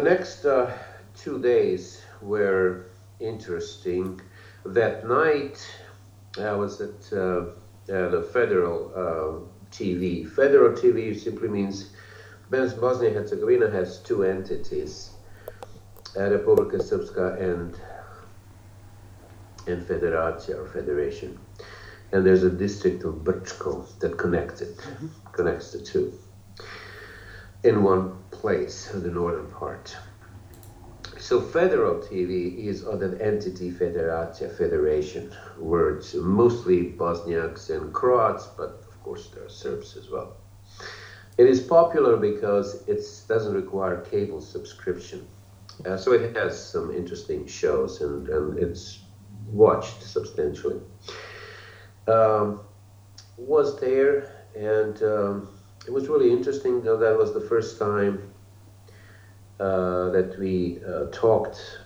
the next uh, two days were interesting. That night, I was at uh, the federal uh, TV. Federal TV simply means Bosnia Herzegovina has two entities, Republika Srpska and and Federacija or Federation. And there's a district of Brčko that connects it, mm-hmm. connects the two in one place, of the northern part. So federal TV is on an entity federatia, federation, words mostly Bosniaks and Croats, but of course there are Serbs as well. It is popular because it doesn't require cable subscription. Uh, so it has some interesting shows and, and it's watched substantially. Um, was there and um, it was really interesting. Though that was the first time that we uh, talked.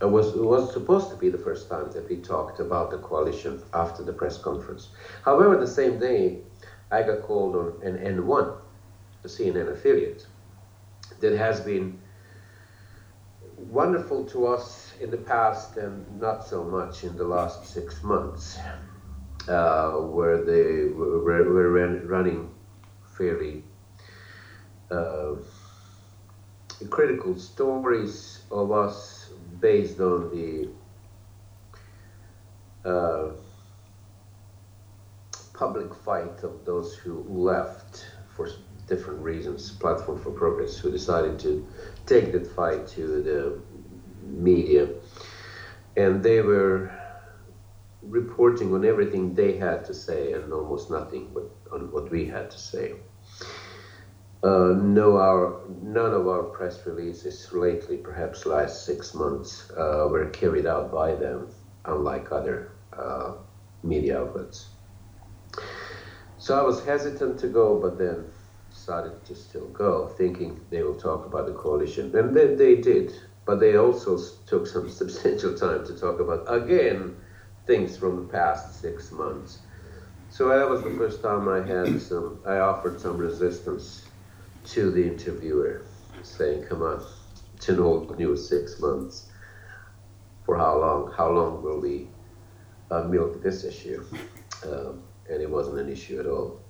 It was, it was supposed to be the first time that we talked about the coalition after the press conference. However, the same day, I got called on an N1, the CNN affiliate, that has been wonderful to us in the past and not so much in the last six months, uh, where they were, were running fairly uh, critical stories of us based on the uh, public fight of those who left for different reasons, Platform for Progress, who decided to take that fight to the media. And they were reporting on everything they had to say and almost nothing on what we had to say. Uh, no, our none of our press releases lately, perhaps last six months, uh, were carried out by them, unlike other uh, media outlets. So I was hesitant to go, but then decided to still go, thinking they will talk about the coalition, and then they did. But they also took some substantial time to talk about again things from the past six months. So that was the first time I had some. I offered some resistance to the interviewer, saying, "Come on, it's an old news six months. For how long? How long will we uh, milk this issue?" Um, and it wasn't an issue at all.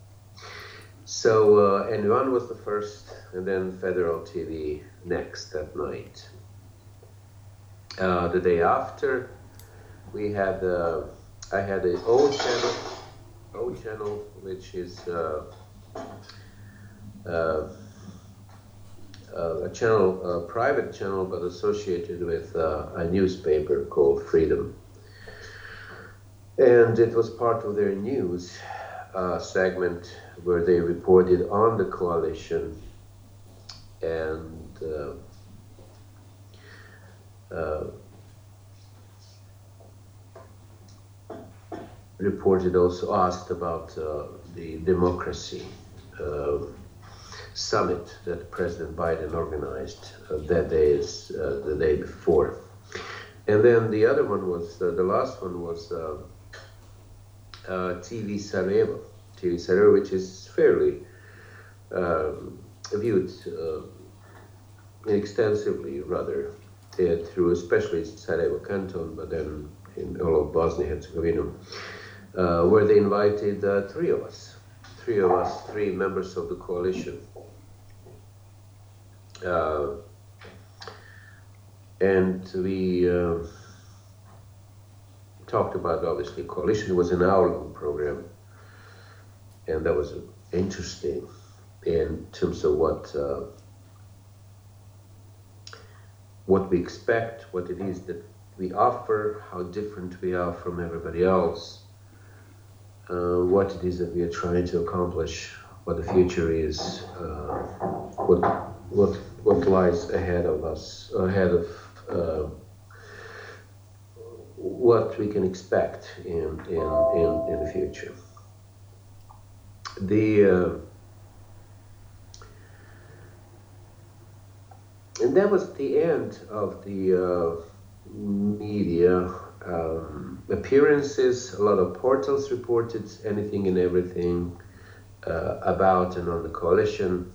So uh, N1 was the first, and then Federal TV next that night. Uh, the day after, we had uh, I had an O channel, O channel, which is uh, uh, a channel, a private channel, but associated with uh, a newspaper called Freedom. And it was part of their news uh, segment where they reported on the coalition and uh, uh, reported also asked about uh, the democracy summit that President Biden organized uh, that day is uh, the day before. And then the other one was, uh, the last one was uh, uh, TV Sarajevo. TV Sarajevo, which is fairly um, viewed uh, extensively, rather, through especially Sarajevo Canton, but then in all of Bosnia Herzegovina, where they invited three of us, three of us, three members of the coalition uh, and we uh, talked about obviously coalition. It was an hour-long program, and that was interesting in terms of what uh, what we expect, what it is that we offer, how different we are from everybody else, uh, what it is that we are trying to accomplish, what the future is, uh, what what what lies ahead of us, ahead of uh, what we can expect in in in, in the future. The uh, and that was the end of the uh, media um, appearances. A lot of portals reported anything and everything uh, about and on the coalition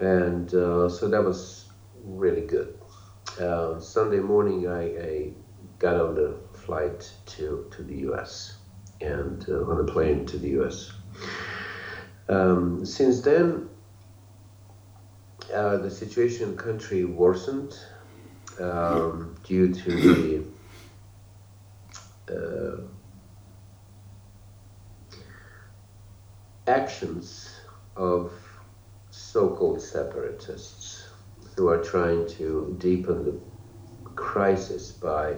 and uh, so that was really good. Uh, Sunday morning, I, I, got on the flight to, to the US and uh, on a plane to the US. Um, since then, uh, the situation in the country worsened um, due to the uh, actions of so-called separatists who are trying to deepen the crisis by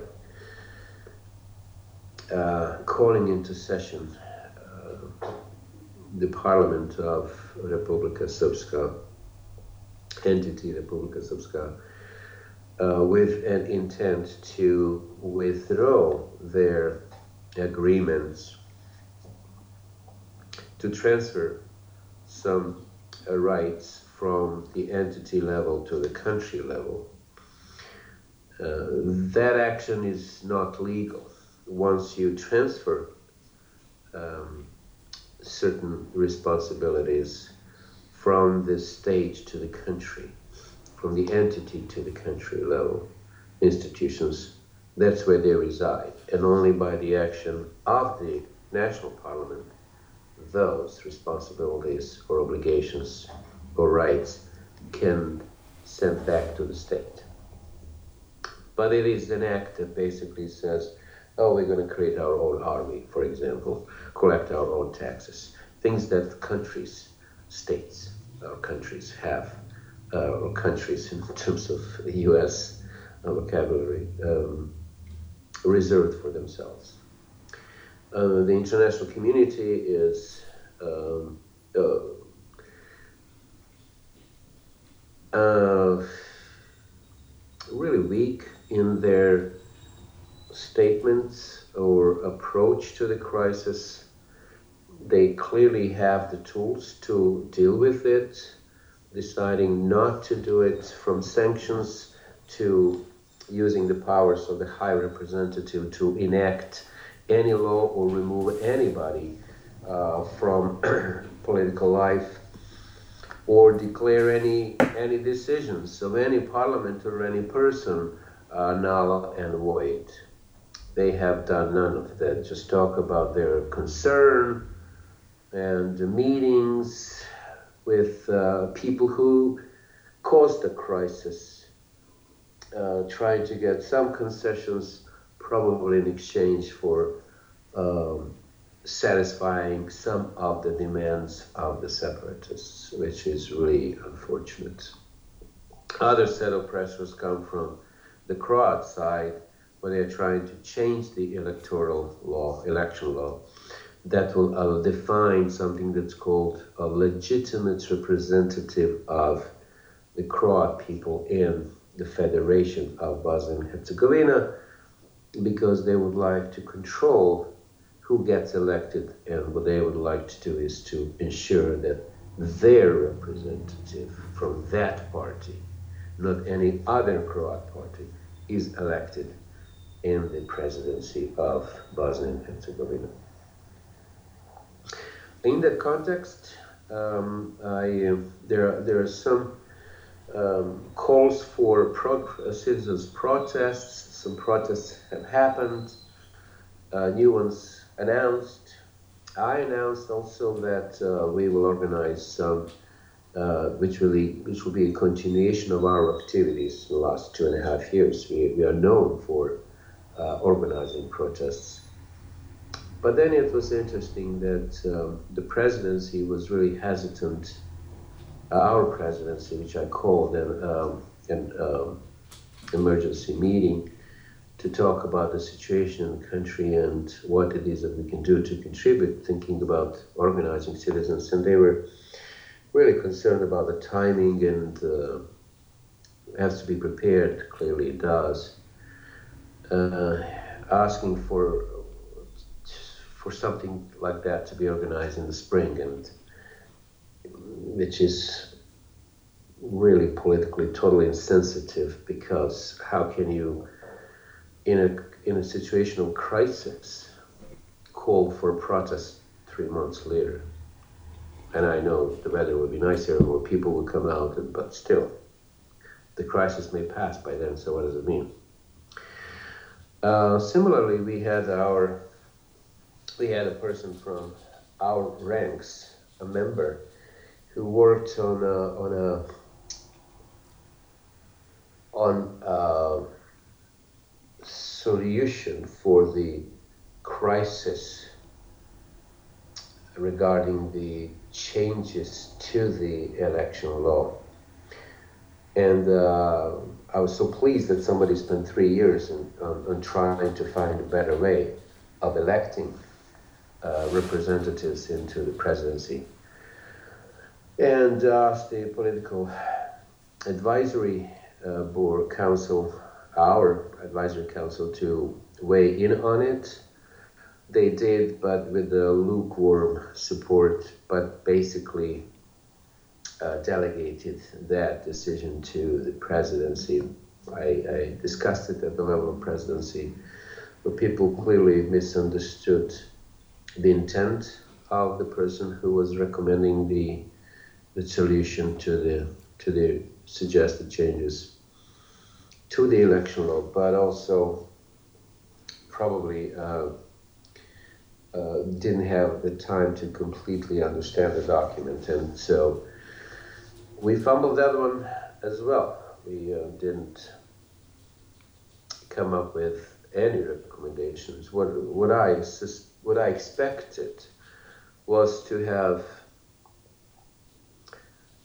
uh, calling into session uh, the parliament of Republika Srpska, entity Republika Srpska, uh, with an intent to withdraw their agreements to transfer some rights from the entity level to the country level. Uh, that action is not legal. Once you transfer um, certain responsibilities from the state to the country, from the entity to the country level institutions, that's where they reside. And only by the action of the national parliament those responsibilities or obligations or rights can send back to the state. But it is an act that basically says, oh, we're going to create our own army, for example, collect our own taxes, things that countries, states, or countries have, uh, or countries in terms of US uh, vocabulary, um, reserved for themselves. Uh, the international community is um, uh, really weak in their statements or approach to the crisis. They clearly have the tools to deal with it, deciding not to do it from sanctions to using the powers of the High Representative to enact any law or remove anybody uh, from political life or declare any any decisions of any parliament or any person uh, null and void. They have done none of that. Just talk about their concern and meetings with uh, people who caused the crisis, uh, trying to get some concessions, probably in exchange for um, satisfying some of the demands of the separatists, which is really unfortunate. Other set of pressures come from the Croat side, where they're trying to change the electoral law, election law, that will uh, define something that's called a legitimate representative of the Croat people in the Federation of Bosnia and Herzegovina, because they would like to control who gets elected, and what they would like to do is to ensure that their representative from that party, not any other Croat party, is elected in the presidency of Bosnia and Herzegovina. In that context, um, I, uh, there, there are some um, calls for pro- uh, citizens' protests. Some protests have happened. Uh, new ones announced, I announced also that uh, we will organize some, uh, which will be, which will be a continuation of our activities in the last two and a half years. We, we are known for uh, organizing protests. But then it was interesting that um, the presidency was really hesitant. Uh, our presidency, which I called an, um, an um, emergency meeting, to talk about the situation in the country and what it is that we can do to contribute, thinking about organizing citizens. And they were really concerned about the timing and uh, has to be prepared, clearly it does. Uh, asking for for something like that to be organized in the spring and which is really politically totally insensitive because how can you in a, in a situation of crisis, called for a protest three months later. And I know the weather would be nicer, more people would come out, but still, the crisis may pass by then. So what does it mean? Uh, similarly, we had our we had a person from our ranks, a member, who worked on a, on a on a solution for the crisis regarding the changes to the election law. And uh, I was so pleased that somebody spent three years on, on trying to find a better way of electing uh, representatives into the presidency. And asked the political advisory uh, board council, our advisory council, to weigh in on it. They did, but with lukewarm support, but basically uh, delegated that decision to the presidency. I, I, discussed it at the level of presidency, but people clearly misunderstood the intent of the person who was recommending the the solution to the to the suggested changes to the election law, but also probably uh, uh, didn't have the time to completely understand the document, and so we fumbled that one as well. We uh, didn't come up with any recommendations. What what I what I expected was to have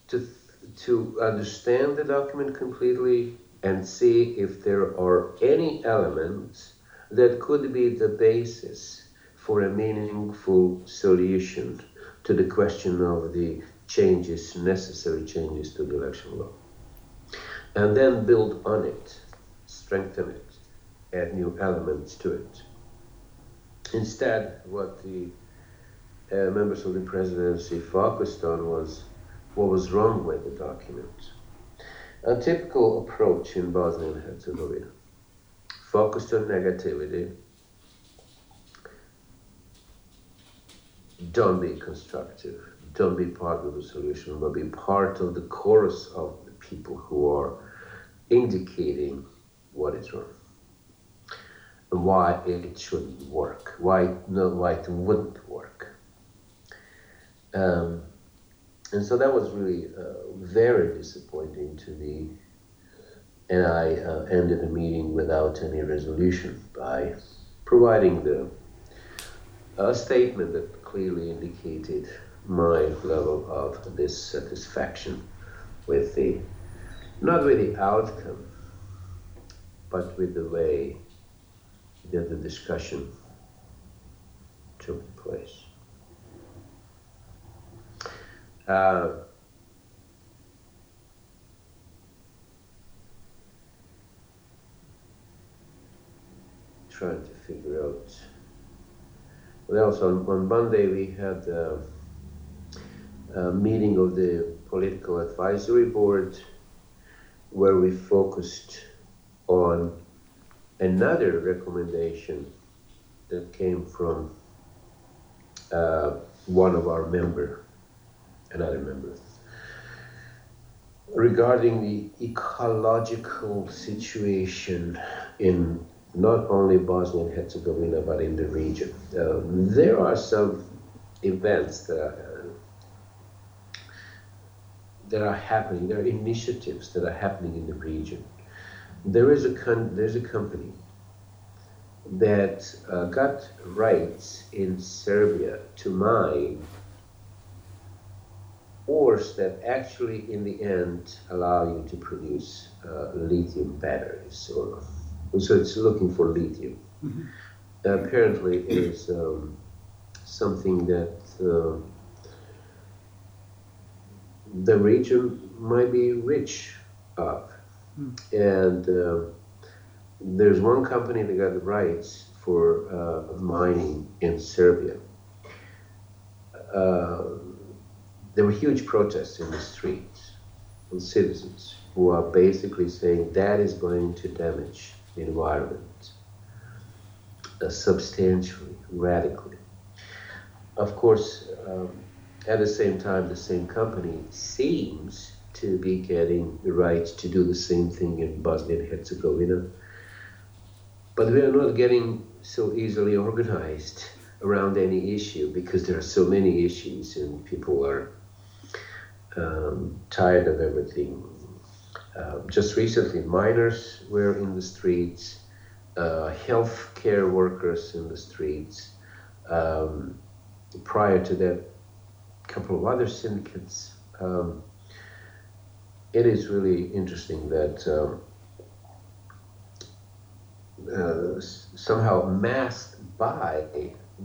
to to understand the document completely and see if there are any elements that could be the basis for a meaningful solution to the question of the changes, necessary changes to the election law. And then build on it, strengthen it, add new elements to it. Instead, what the uh, members of the presidency focused on was what was wrong with the document. A typical approach in Bosnia and Herzegovina focused on negativity. Don't be constructive don't be part of the solution, but be part of the chorus of the people who are indicating what is wrong and why it shouldn't work, why no, why it wouldn't work. Um, and so that was really uh, very disappointing to me. And I uh, ended the meeting without any resolution by providing the a statement that clearly indicated my level of dissatisfaction with the, not with the outcome, but with the way that the discussion took place. Uh, trying to figure out. Well, also on, on Monday we had. Uh, meeting of the political advisory board where we focused on another recommendation that came from uh, one of our member, I remember. regarding the ecological situation in not only Bosnia and Herzegovina but in the region. Uh, there are some events that are, that are happening. There are initiatives that are happening in the region. There is a con- there's a company that uh, got rights in Serbia to mine ores that actually, in the end, allow you to produce uh, lithium batteries. Or, so it's looking for lithium. Mm-hmm. Apparently, it is um, something that uh, the region might be rich of. Mm. And uh, there's one company that got the rights for uh, mining in Serbia. Uh, there were huge protests in the streets from citizens who are basically saying that is going to damage the environment uh, substantially, radically. Of course, um, at the same time, the same company seems to be getting the right to do the same thing in Bosnia and Herzegovina. But we are not getting so easily organized around any issue because there are so many issues and people are um, tired of everything. Uh, just recently, miners were in the streets, uh, health care workers in the streets. Um, prior to that, a couple of other syndicates. Um, it is really interesting that um, uh, somehow masked by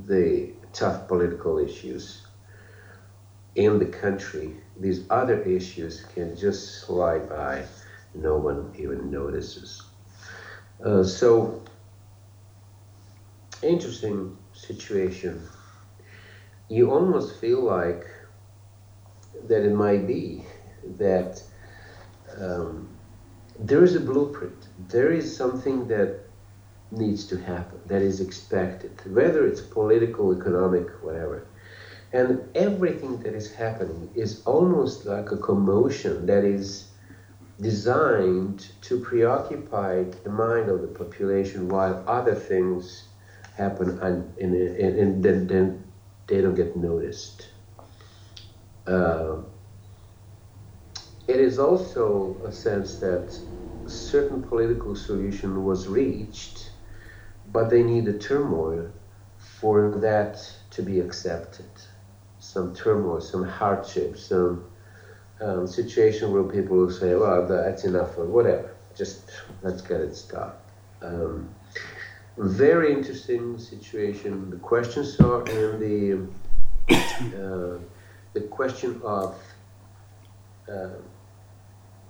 the tough political issues in the country, these other issues can just slide by. No one even notices. Uh, so, interesting situation. You almost feel like that it might be that um, there is a blueprint. There is something that needs to happen, that is expected, whether it's political, economic, whatever. And everything that is happening is almost like a commotion that is designed to preoccupy the mind of the population while other things happen and, and, and, and then, they don't get noticed. Uh, it is also a sense that certain political solution was reached but they need a turmoil for that to be accepted. Some turmoil, some hardship, some um, situation where people will say, well, that's enough, or whatever, just let's get it stopped. Um, very interesting situation. The questions are in the uh, the question of uh,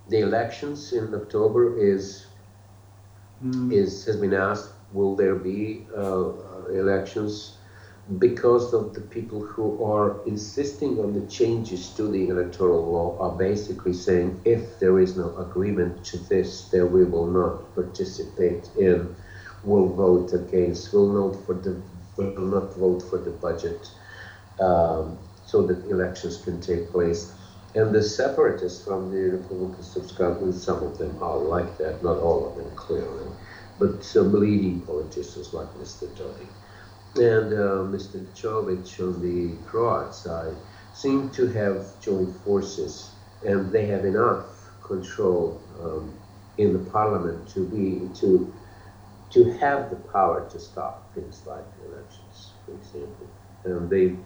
the elections in October is mm. is has been asked will there be uh, elections because of the people who are insisting on the changes to the electoral law are basically saying if there is no agreement to this, then we will not participate in, will vote against, will not for the will not vote for the budget, um, so that elections can take place. And the separatists from the Republic of Srpska, some of them are like that, not all of them clearly but some leading politicians like Mr. Dodik and uh, Mr. Čović on the Croat side seem to have joined forces and they have enough control um, in the parliament to be to to have the power to stop things like elections, for example. And they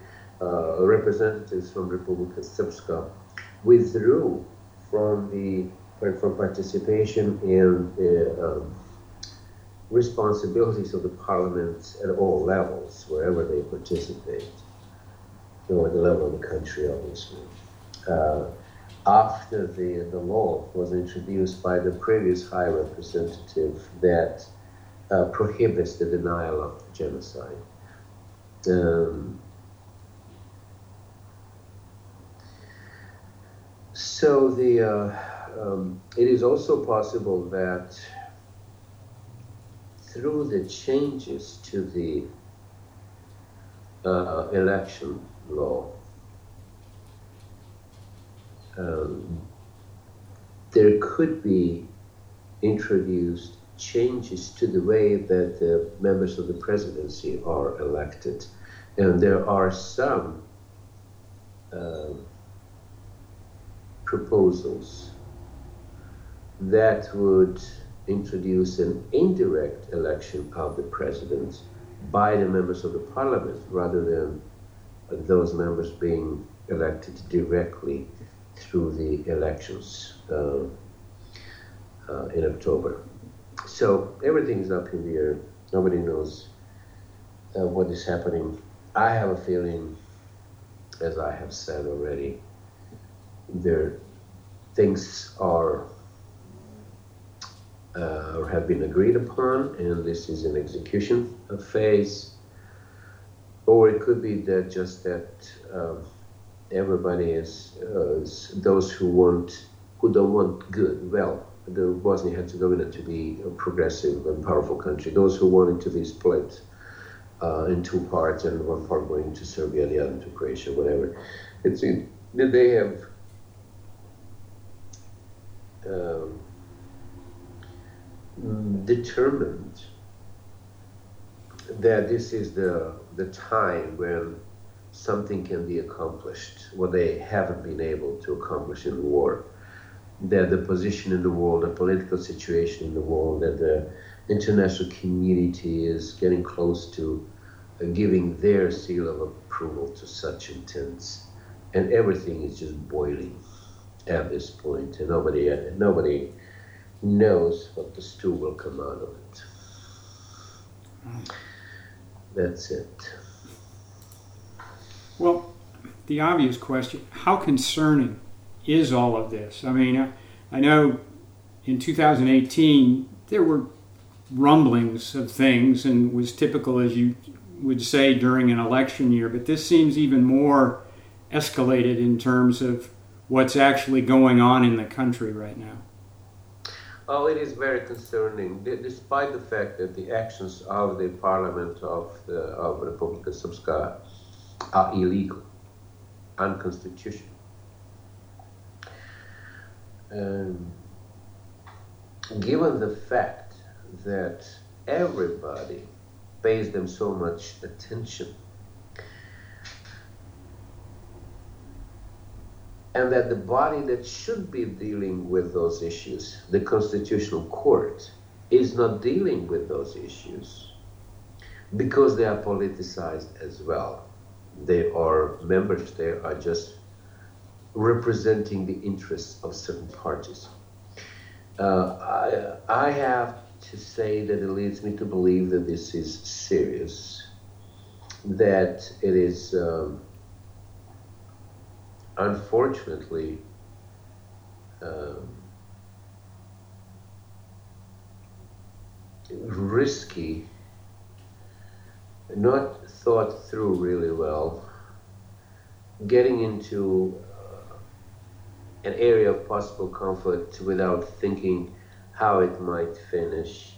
uh, representatives from Republika Srpska withdrew from the from participation in the um, responsibilities of the parliament at all levels, wherever they participate, know, at the level of the country, obviously. Uh, after the, the law was introduced by the previous High Representative that uh, prohibits the denial of genocide. Um, so the, uh, um, it is also possible that through the changes to the uh, election law, um, there could be introduced changes to the way that the members of the presidency are elected. And there are some uh, proposals that would introduce an indirect election of the president by the members of the parliament rather than those members being elected directly through the elections uh, uh, in October. So everything is up in the air. Nobody knows uh, what is happening. I have a feeling, as I have said already, there things are uh, have been agreed upon, and this is an execution phase. Or it could be that just that um, everybody is, uh, is, those who want, who don't want good, well, the Bosnia Herzegovina to be a progressive and powerful country. Those who want it to be split uh, in two parts, and one part going to Serbia, the other to Croatia, whatever. It's they have um, determined that this is the the time when something can be accomplished what they haven't been able to accomplish in war. That the position in the world the political situation in the world that the international community is getting close to uh, giving their seal of approval to such intents. And everything is just boiling at this point and nobody nobody knows what the stew will come out of it that's it. Well, the obvious question how concerning is all of this? I mean, I know in 2018 there were rumblings of things and was typical as you would say during an election year, but this seems even more escalated in terms of what's actually going on in the country right now. Oh, it is very concerning, despite the fact that the actions of the Parliament of the of Republika Srpska are illegal, unconstitutional. Um, given the fact that everybody pays them so much attention and that the body that should be dealing with those issues, the Constitutional Court, is not dealing with those issues because they are politicized as well. They are members there are just representing the interests of certain parties. Uh, I, I have to say that it leads me to believe that this is serious, that it is. Um, unfortunately, um, risky, not thought through really well, getting into uh, an area of possible conflict without thinking how it might finish,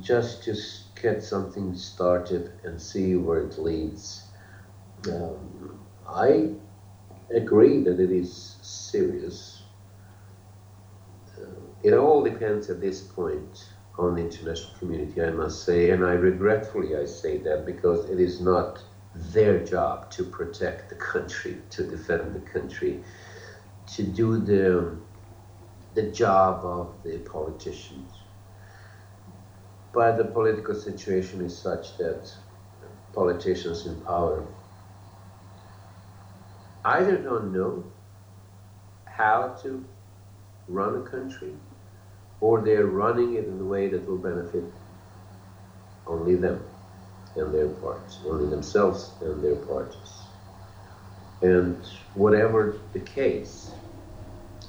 just to get something started and see where it leads. Um, I agree that it is serious. Uh, it all depends at this point on the international community, I must say, and I regretfully I say that because it is not their job to protect the country, to defend the country, to do the the job of the politicians. But the political situation is such that politicians in power either don't know how to run a country or they're running it in a way that will benefit only them and their parts, only themselves and their parties. And whatever the case,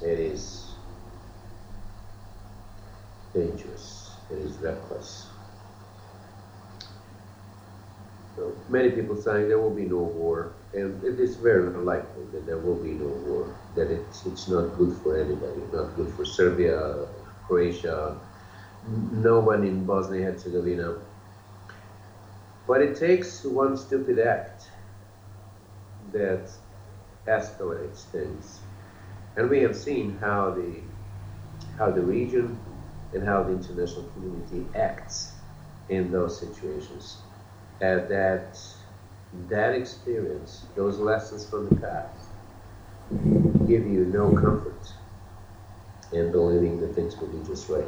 it is dangerous, it is reckless. So many people saying there will be no war, and it is very unlikely that there will be no war. That it's it's not good for anybody, not good for Serbia, Croatia, no one in Bosnia Herzegovina. But it takes one stupid act that escalates things, and we have seen how the how the region and how the international community acts in those situations that that experience, those lessons from the past, give you no comfort in believing that things will be just right.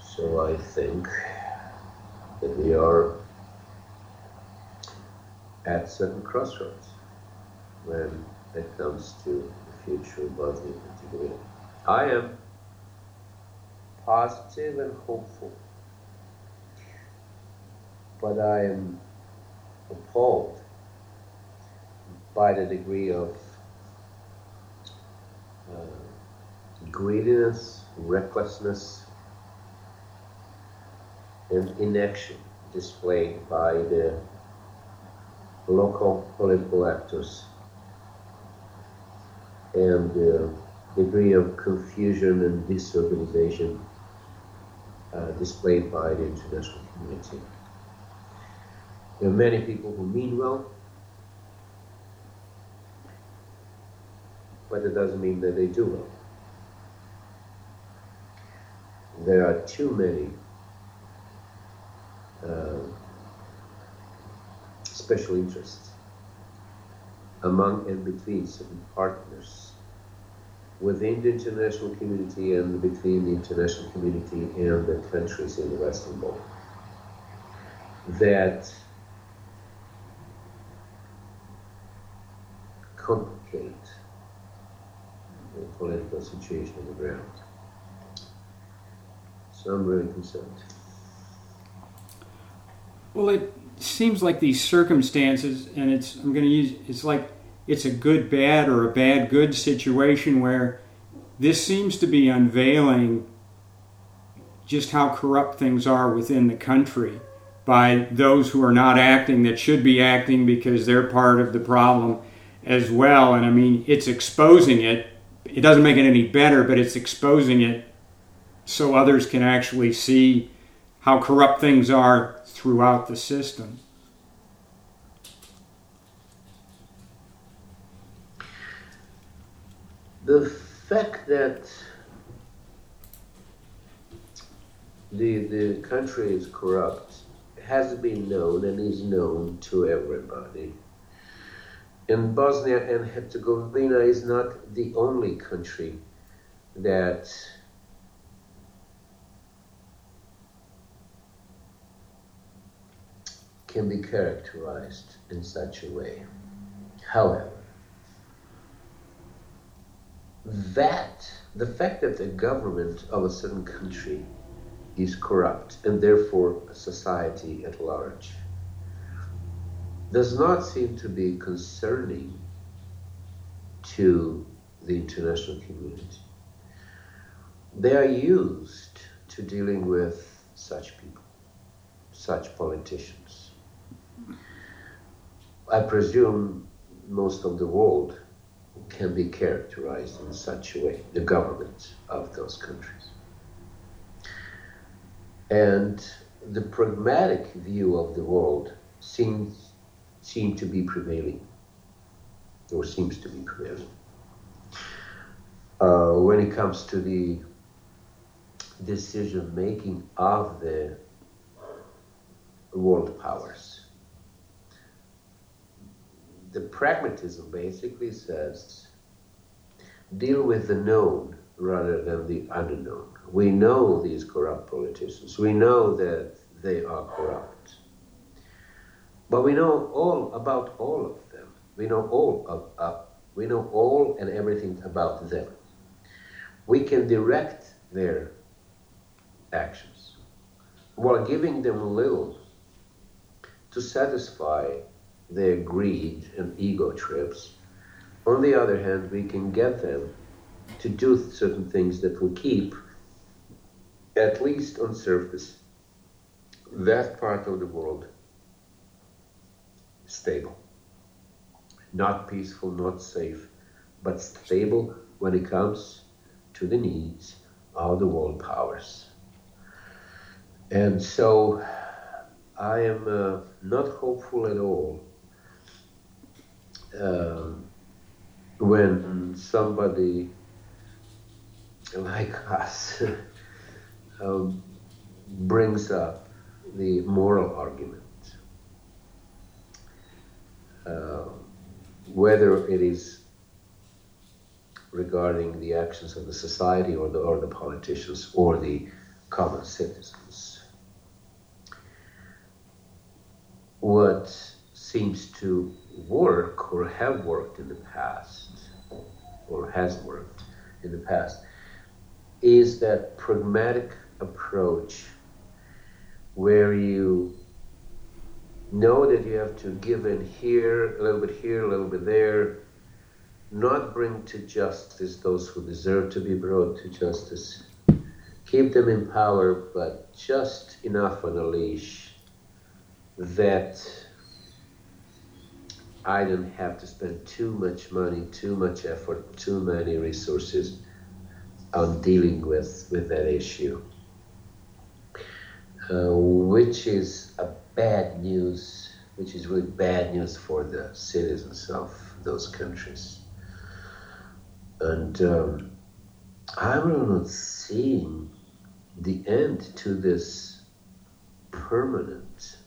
So I think that we are at certain crossroads when it comes to the future of Bosnia and Herzegovina. I am positive and hopeful but I am appalled by the degree of uh, greediness, recklessness, and inaction displayed by the local political actors and the degree of confusion and disorganization uh, displayed by the international community. There are many people who mean well, but it doesn't mean that they do well. there are too many uh, special interests among and between certain partners within the international community and between the international community and the countries in the Western world that complicate the political situation on the ground. So I'm really concerned. Well, it seems like these circumstances, and it's I'm going to use it's like it's a good bad or a bad good situation where this seems to be unveiling just how corrupt things are within the country by those who are not acting that should be acting because they're part of the problem as well. And I mean, it's exposing it. It doesn't make it any better, but it's exposing it so others can actually see how corrupt things are throughout the system. The fact that the, the country is corrupt has been known and is known to everybody. And Bosnia and Herzegovina is not the only country that can be characterized in such a way. However, that the fact that the government of a certain country is corrupt and therefore society at large does not seem to be concerning to the international community. They are used to dealing with such people, such politicians. I presume most of the world can be characterized in such a way, the governments of those countries. And the pragmatic view of the world seems, seem to be prevailing, or seems to be prevailing. Uh, when it comes to the decision making of the world powers. The pragmatism basically says deal with the known rather than the unknown. We know these corrupt politicians. We know that they are corrupt. But we know all about all of them. We know all of, uh, we know all and everything about them. We can direct their actions while giving them little to satisfy their greed and ego trips. On the other hand, we can get them to do certain things that will keep at least on surface, that part of the world stable. Not peaceful, not safe, but stable when it comes to the needs of the world powers. And so I am uh, not hopeful at all uh, when somebody like us um, brings up the moral argument. Uh, whether it is regarding the actions of the society or the, or the politicians or the common citizens. What seems to work or have worked in the past, or has worked in the past, is that pragmatic approach where you know that you have to give in here, a little bit here, a little bit there, not bring to justice those who deserve to be brought to justice, keep them in power, but just enough on a leash that I don't have to spend too much money, too much effort, too many resources on dealing with, with that issue. Uh, which is a bad news, which is really bad news for the citizens of those countries. And um, I'm not seeing the end to this permanent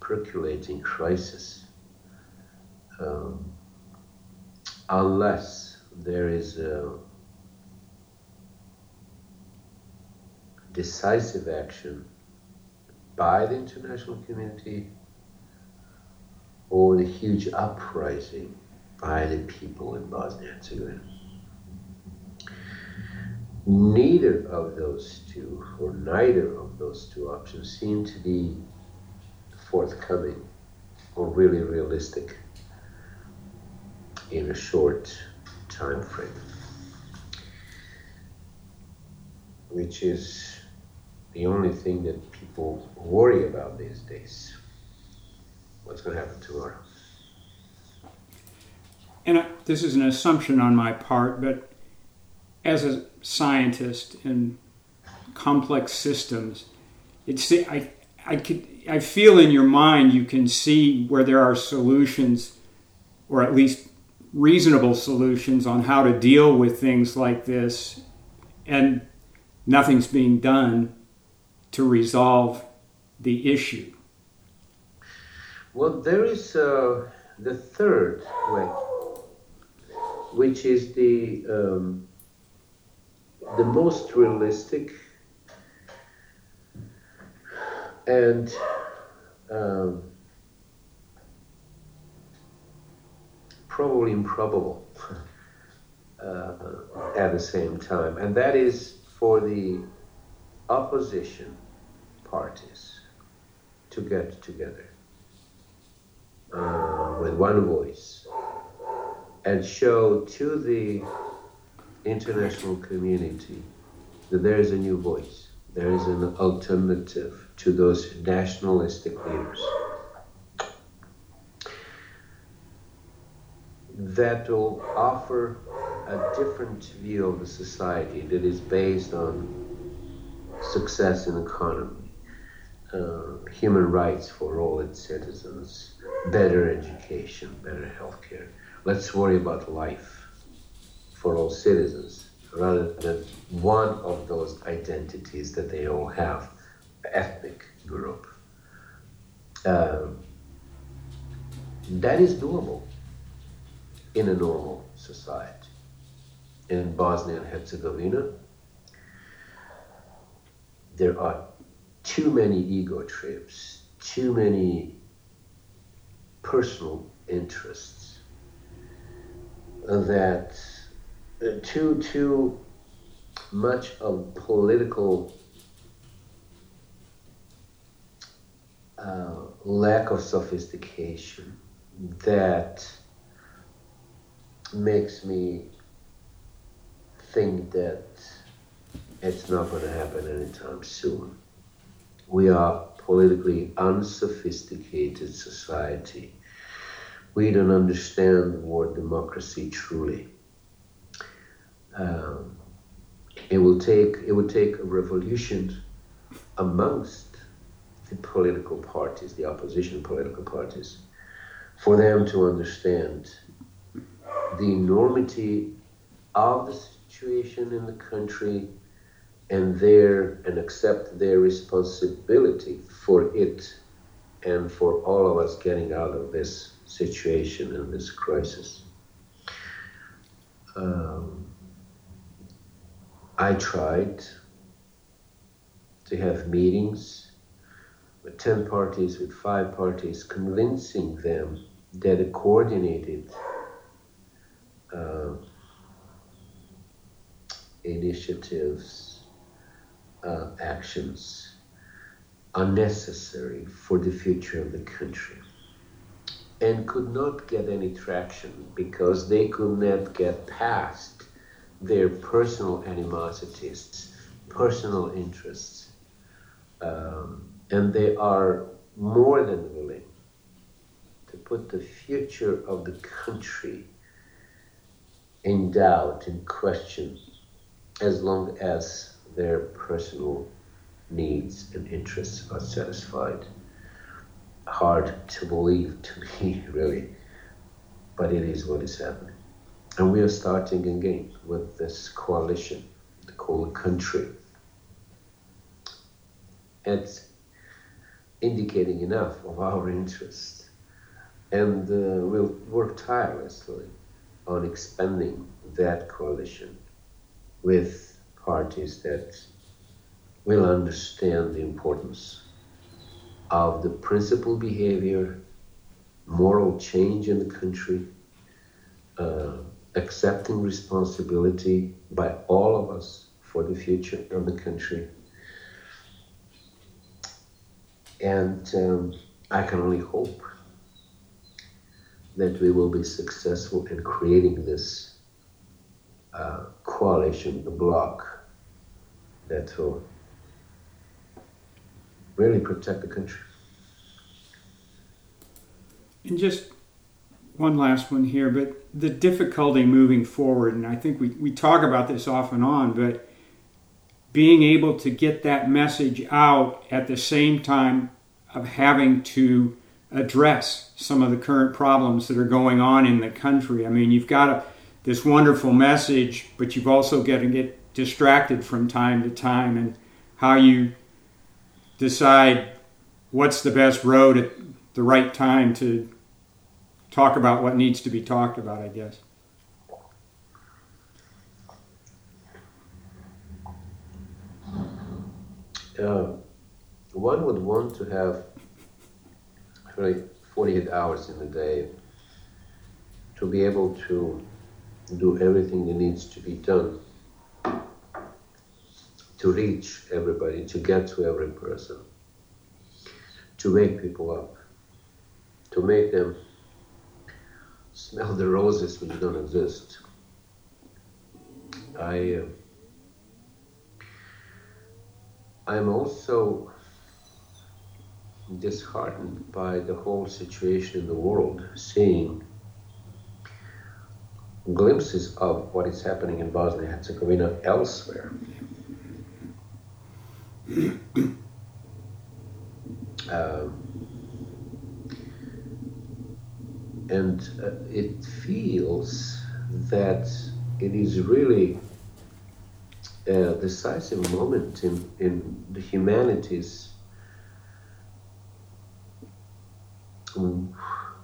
percolating crisis um, unless there is a decisive action by the international community or the huge uprising by the people in Bosnia and Herzegovina. Neither of those two, or neither of those two options, seem to be forthcoming or really realistic in a short time frame, which is the only thing that people worry about these days. What's going to happen tomorrow? And I, this is an assumption on my part, but as a scientist in complex systems, it's I I could I feel in your mind you can see where there are solutions, or at least reasonable solutions on how to deal with things like this, and nothing's being done to resolve the issue. Well, there is uh, the third way, which is the um, the most realistic and um, probably improbable uh, at the same time, and that is for the opposition parties to get together uh, with one voice and show to the international community that there is a new voice, there is an alternative to those nationalistic leaders. That will offer a different view of the society that is based on success in economy, uh, human rights for all its citizens, better education, better healthcare. Let's worry about life for all citizens rather than one of those identities that they all have, ethnic group. Um, that is doable in a normal society. In Bosnia and Herzegovina, there are too many ego trips, too many personal interests that uh, too too much of political uh, lack of sophistication that makes me think that it's not going to happen anytime soon. We are politically unsophisticated society. We don't understand the word democracy truly. Um, it will take it will take a revolution amongst the political parties, the opposition political parties, for them to understand the enormity of the situation in the country and their and accept their responsibility for it and for all of us getting out of this situation and this crisis. Um, I tried to have meetings with 10 parties, with five parties, convincing them that a coordinated uh, initiatives, uh, actions are necessary for the future of the country and could not get any traction because they could not get past their personal animosities, personal interests. Um, and they are more than willing to put the future of the country in doubt, in question, as long as their personal needs and interests are satisfied. Hard to believe to me, really, but it is what is happening. And we are starting again with this coalition called country. It's indicating enough of our interest. And uh, we'll work tirelessly on expanding that coalition with parties that will understand the importance of the principled behavior, moral change in the country, uh, accepting responsibility by all of us for the future of the country. And um, I can only hope that we will be successful in creating this uh, coalition, the bloc that will really protect the country. And just one last one here, but the difficulty moving forward, and I think we, we talk about this off and on, but being able to get that message out at the same time of having to address some of the current problems that are going on in the country. I mean, you've got a, this wonderful message, but you've also got to get distracted from time to time, and how you decide what's the best road at the right time to talk about what needs to be talked about, I guess. Uh, one would want to have really 48 hours in a day to be able to do everything that needs to be done to reach everybody, to get to every person, to wake people up, to make them smell the roses which don't exist. I uh, I'm also disheartened by the whole situation in the world, seeing glimpses of what is happening in Bosnia and Herzegovina elsewhere. Um, and uh, it feels that it is really a decisive moment in, in the humanity's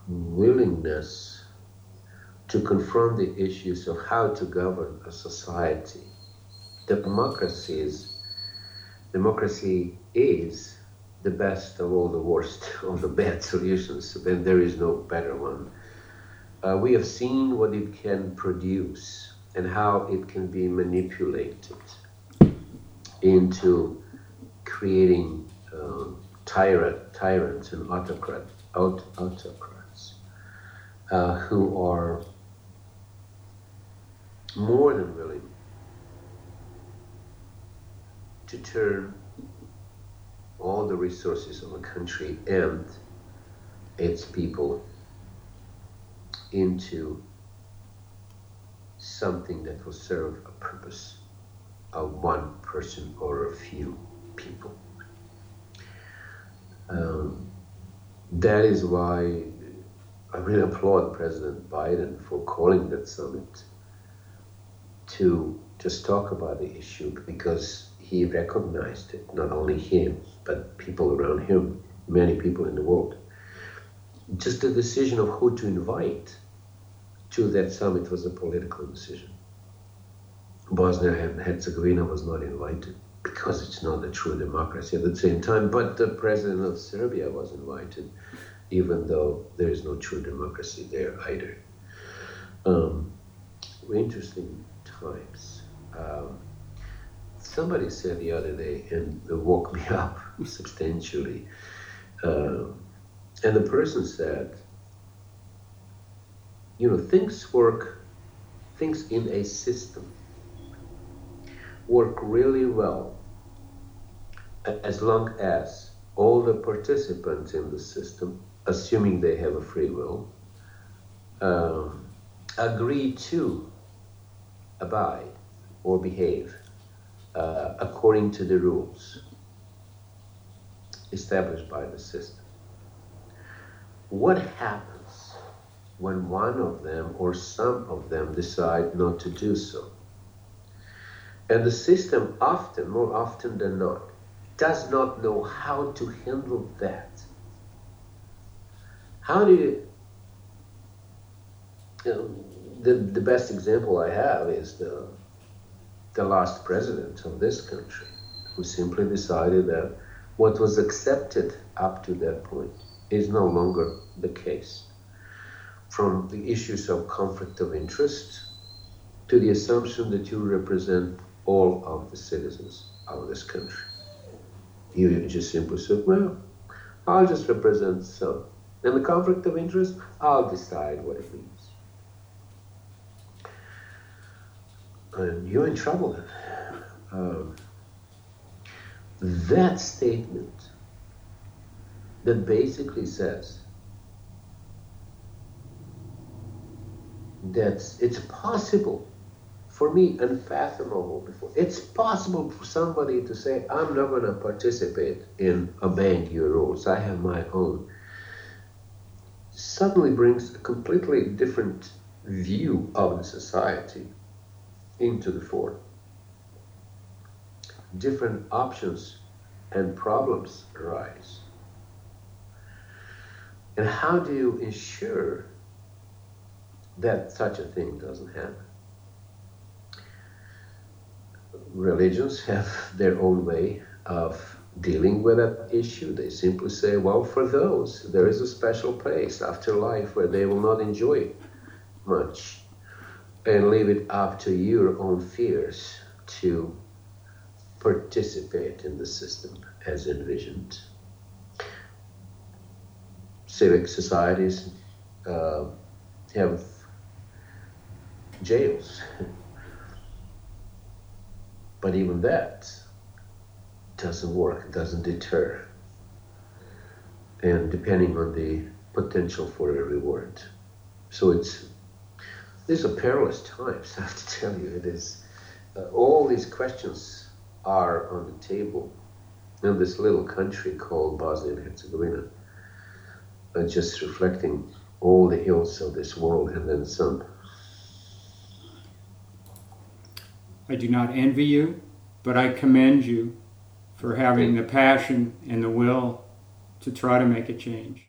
willingness to confront the issues of how to govern a society. Democracy is, democracy is the best of all the worst of the bad solutions, then there is no better one. Uh, we have seen what it can produce and how it can be manipulated into creating uh, tyrant, tyrants and autocrat, aut- autocrats uh, who are more than willing to turn all the resources of a country and its people into something that will serve a purpose of one person or a few people. Um, that is why I really applaud President Biden for calling that summit to just talk about the issue because he recognized it, not only him, but people around him, many people in the world just the decision of who to invite to that summit was a political decision. Bosnia and Herzegovina was not invited because it's not a true democracy at the same time, but the president of Serbia was invited, even though there is no true democracy there either. Um, interesting times. Um, somebody said the other day, and it woke me up substantially. Uh, and the person said, you know, things work, things in a system work really well as long as all the participants in the system, assuming they have a free will, um, agree to abide or behave uh, according to the rules established by the system. What happens when one of them or some of them decide not to do so? And the system often, more often than not, does not know how to handle that. How do you, you know, the, the best example I have is the, the last president of this country who simply decided that what was accepted up to that point is no longer the case. From the issues of conflict of interest to the assumption that you represent all of the citizens of this country. You just simply said, well, I'll just represent some. And the conflict of interest, I'll decide what it means. And you're in trouble. Um, that statement that basically says that it's possible for me unfathomable before it's possible for somebody to say i'm not going to participate in obeying your rules. I have my own. Suddenly brings a completely different view of the society into the fore different options and problems arise. And how do you ensure that such a thing doesn't happen? Religions have their own way of dealing with that issue. They simply say, well, for those, there is a special place after life where they will not enjoy much and leave it up to your own fears to participate in the system as envisioned. Civic societies uh, have jails, but even that doesn't work, doesn't deter, and depending on the potential for a reward. So it's these are perilous times. I have to tell you, it is uh, all these questions are on the table in this little country called Bosnia and Herzegovina, uh, just reflecting all the ills of this world and then some. I do not envy you, but I commend you for having the passion and the will to try to make a change.